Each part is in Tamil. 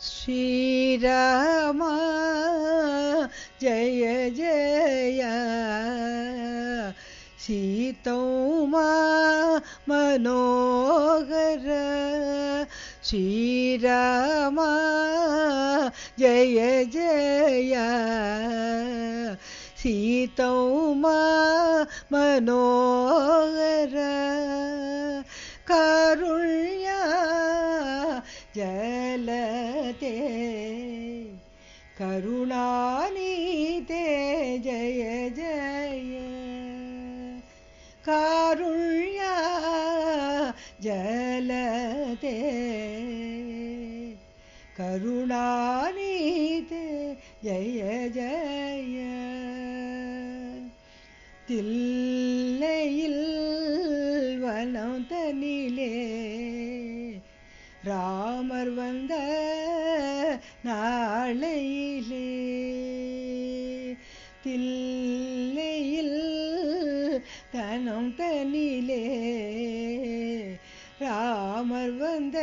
श्रीराम जय जय सीतौमा मनोहर श्रीराम जय जय सीतौमा मनोहर காருண்ய ஜலதே. கருணாநீதே ஜய ஜய. தில்லையில் வனம் தனிலே ராமர் வந்த நாளையிலே. தில்லை தனம் தனிலே ராமர் வந்த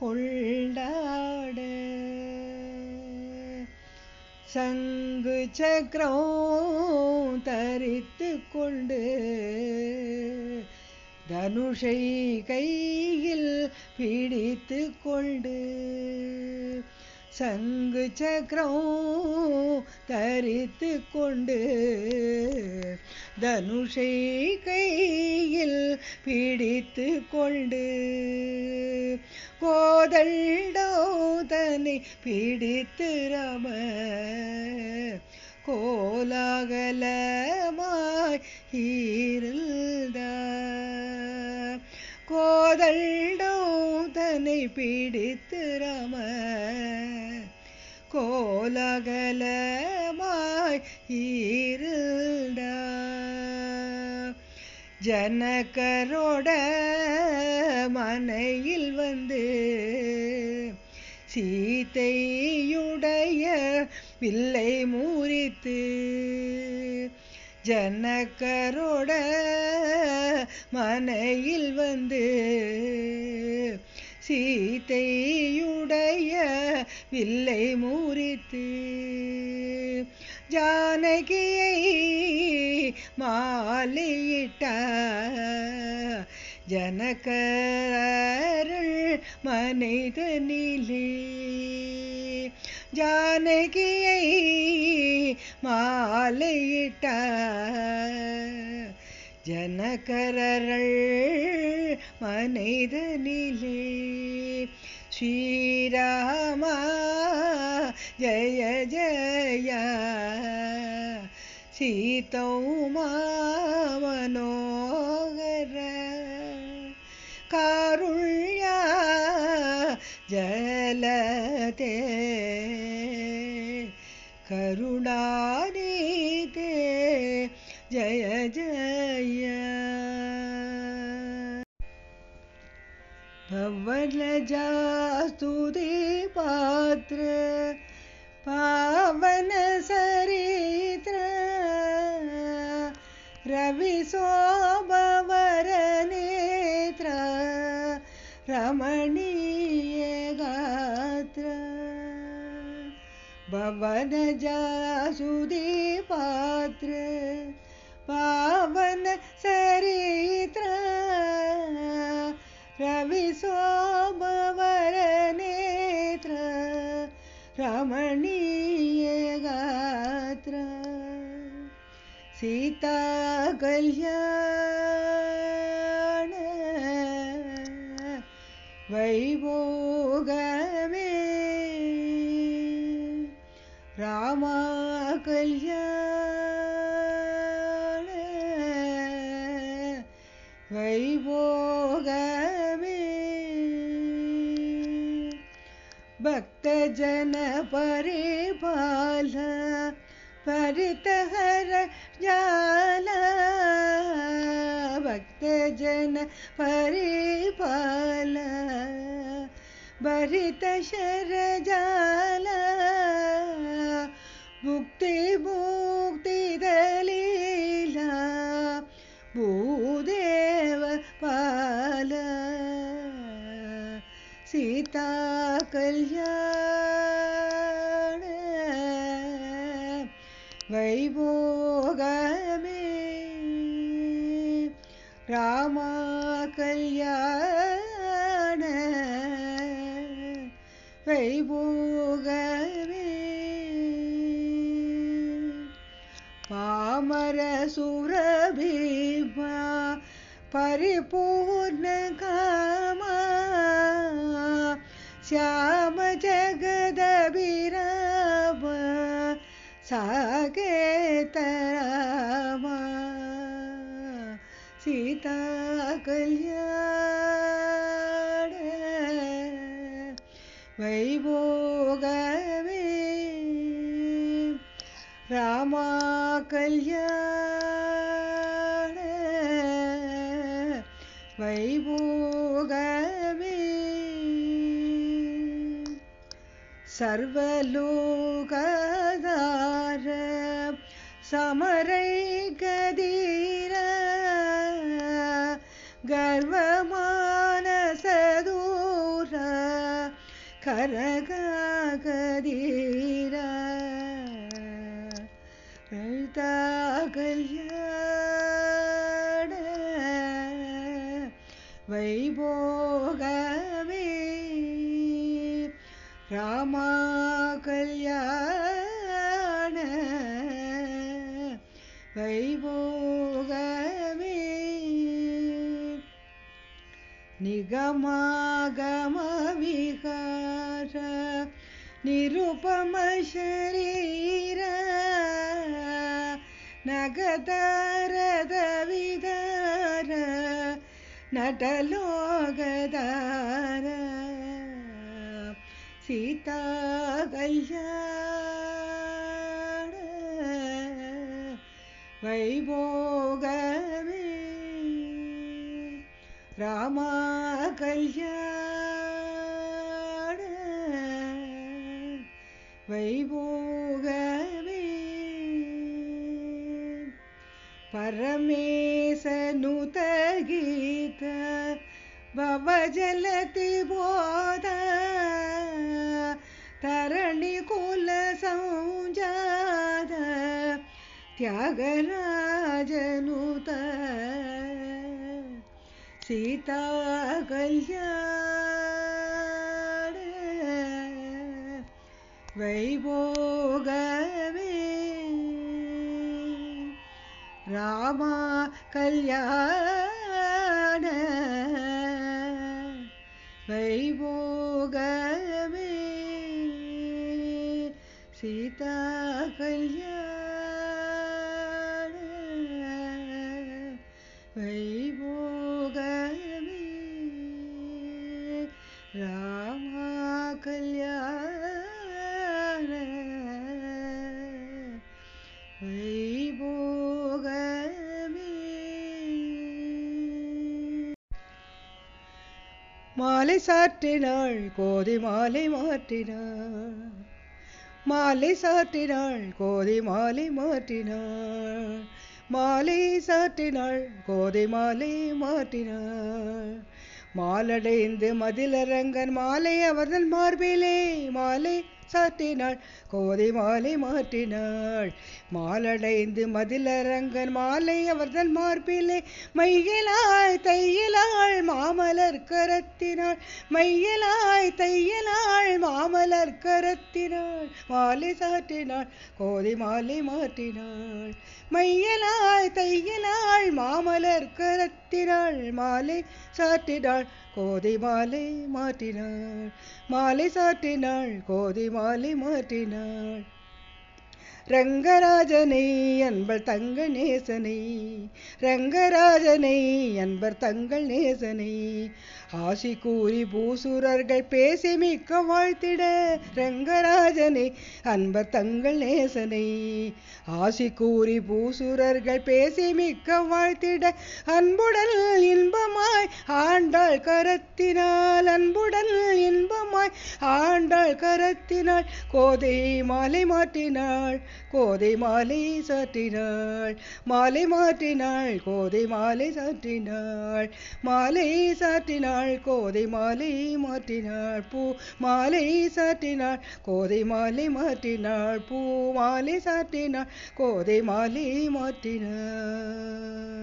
கொண்டாட. சங்கு சக்கரம் தரித்து கொண்டு தனுஷை கையில் பிடித்து கொண்டு சங்கு சக்கரம் தரித்து கொண்டு தனுஷை கையில் பிடித்து கொண்டு கோதண்டோதனை பிடித்து ரம கோலாகலமாய் இருந்தார் கோதண்டோ பிடித்து ரம கோலகலமாய் இருந்தார் ஜனகரோட மனையில் வந்து சீத்தையுடைய வில்லை மூரித்து ஜனகரோட மனையில் வந்து சீத்தையுடைய வில்லை மூரித்து ஜானகியை மாலையிட்ட ஜனகருள் மனிதனிலே ஜானகியை மாலையிட்ட ஜனகரள் மனிதனிலே ஸ்ரீராம ஜய ஜய सीतौ मा मनोगर कारुण्या जलते। करुणानीते। जय जय। ज्वन जु दी भवनजासुदि पात्र पावन सरित्र। रविशोभवर नेत्र रमणीय गात्र। सीता कल्याण वैभोगमे ल हर जाल भक् जन परि पाल भरत शर जाल। भक्ति भुक्ति दली भुदे पल। सीता कल्याण। दैवोगमे रामा कल्याण। वैभोगमे पामरसुरभिमा परिपूर्णकामा श्याम जगदभिराम सागे சீத ராமா சீதா கல்யாண வைபோகவே ராமா கல்யாண வைபோகவே சர்வலோக சமரை கதீர கர்வமான சதூர கரகாகதீர. கல்யாண வைபோகமே ராமா கல்யாண வைபோகமே நிகமாகமவிகார நிருபம சரீர நகதாரத விதார நட்டலோகதார. சீதா கல்யாண रामा कल्याण वैभोगमे परमेशनुतगीत जलती बोध। तरणिकुलसंजात त्यागराजनुता। சீதா கல்யாண வைபோகமே ராமா கல்யாண வைபோகமே சீதா சாற்றினாள் கோதி மாலை மாற்றினாள். மாலை சாற்றினாள் கோதி மாலை மாற்றினாள். மாலை சாற்றினாள் கோதை மாலை மாற்றினாள். மாலடைந்து மதிலரங்கன் மாலை அவர்தன் மார்பிலே மாலை சாற்றினாள் கோதை மாலை மாற்றினாள். மாலடைந்து மதிலரங்கன் மாலை அவர்தன் மார்பிலே மையலாய் தையலாள் மாமலர் கரத்தினாள். மையலாய் தையலாள் மாமலர் கரத்தினாள். மாலை சாற்றினாள். கோதை மாலை மாற்றினாள். மையலாய் தையலாள் மாமலர் கரத்தினாள். மாலை சாற்றினாள். கோதை மாலை மாற்றினாள். மாலை சாற்றினாள். கோதை மாலை மாற்றினாள் ரங்கராஜனை அன்பர் தங்க நேசனை ரங்கராஜனை அன்பர் தங்கள் நேசனை ஆசி கூறி பூசுரர்கள் பேசி மிக்க வாழ்த்திட ரங்கராஜனை அன்பர் தங்கள் நேசனை. ஆசி கூறி பூசுரர்கள் பேசி மிக்க வாழ்த்திட அன்புடல் இன்பமாய் ஆண்டாள் கரத்தினால் அன்புடல் இன்பமாய் ஆண்டாள் கரத்தினாள் கோதை மாலை மாற்றினாள் கோதை மாலை சாற்றினாள் மாலை மாற்றினாள் கோதை மாலை சாற்றினாள் மாலை சாற்றினாள். கோதை மாலை மாற்றினாள் பூ. மாலை சாற்றினாள் கோதை மாலை மாற்றினாள் பூ. மாலை சாற்றினாள் கோதை மாலை மாற்றினாள்.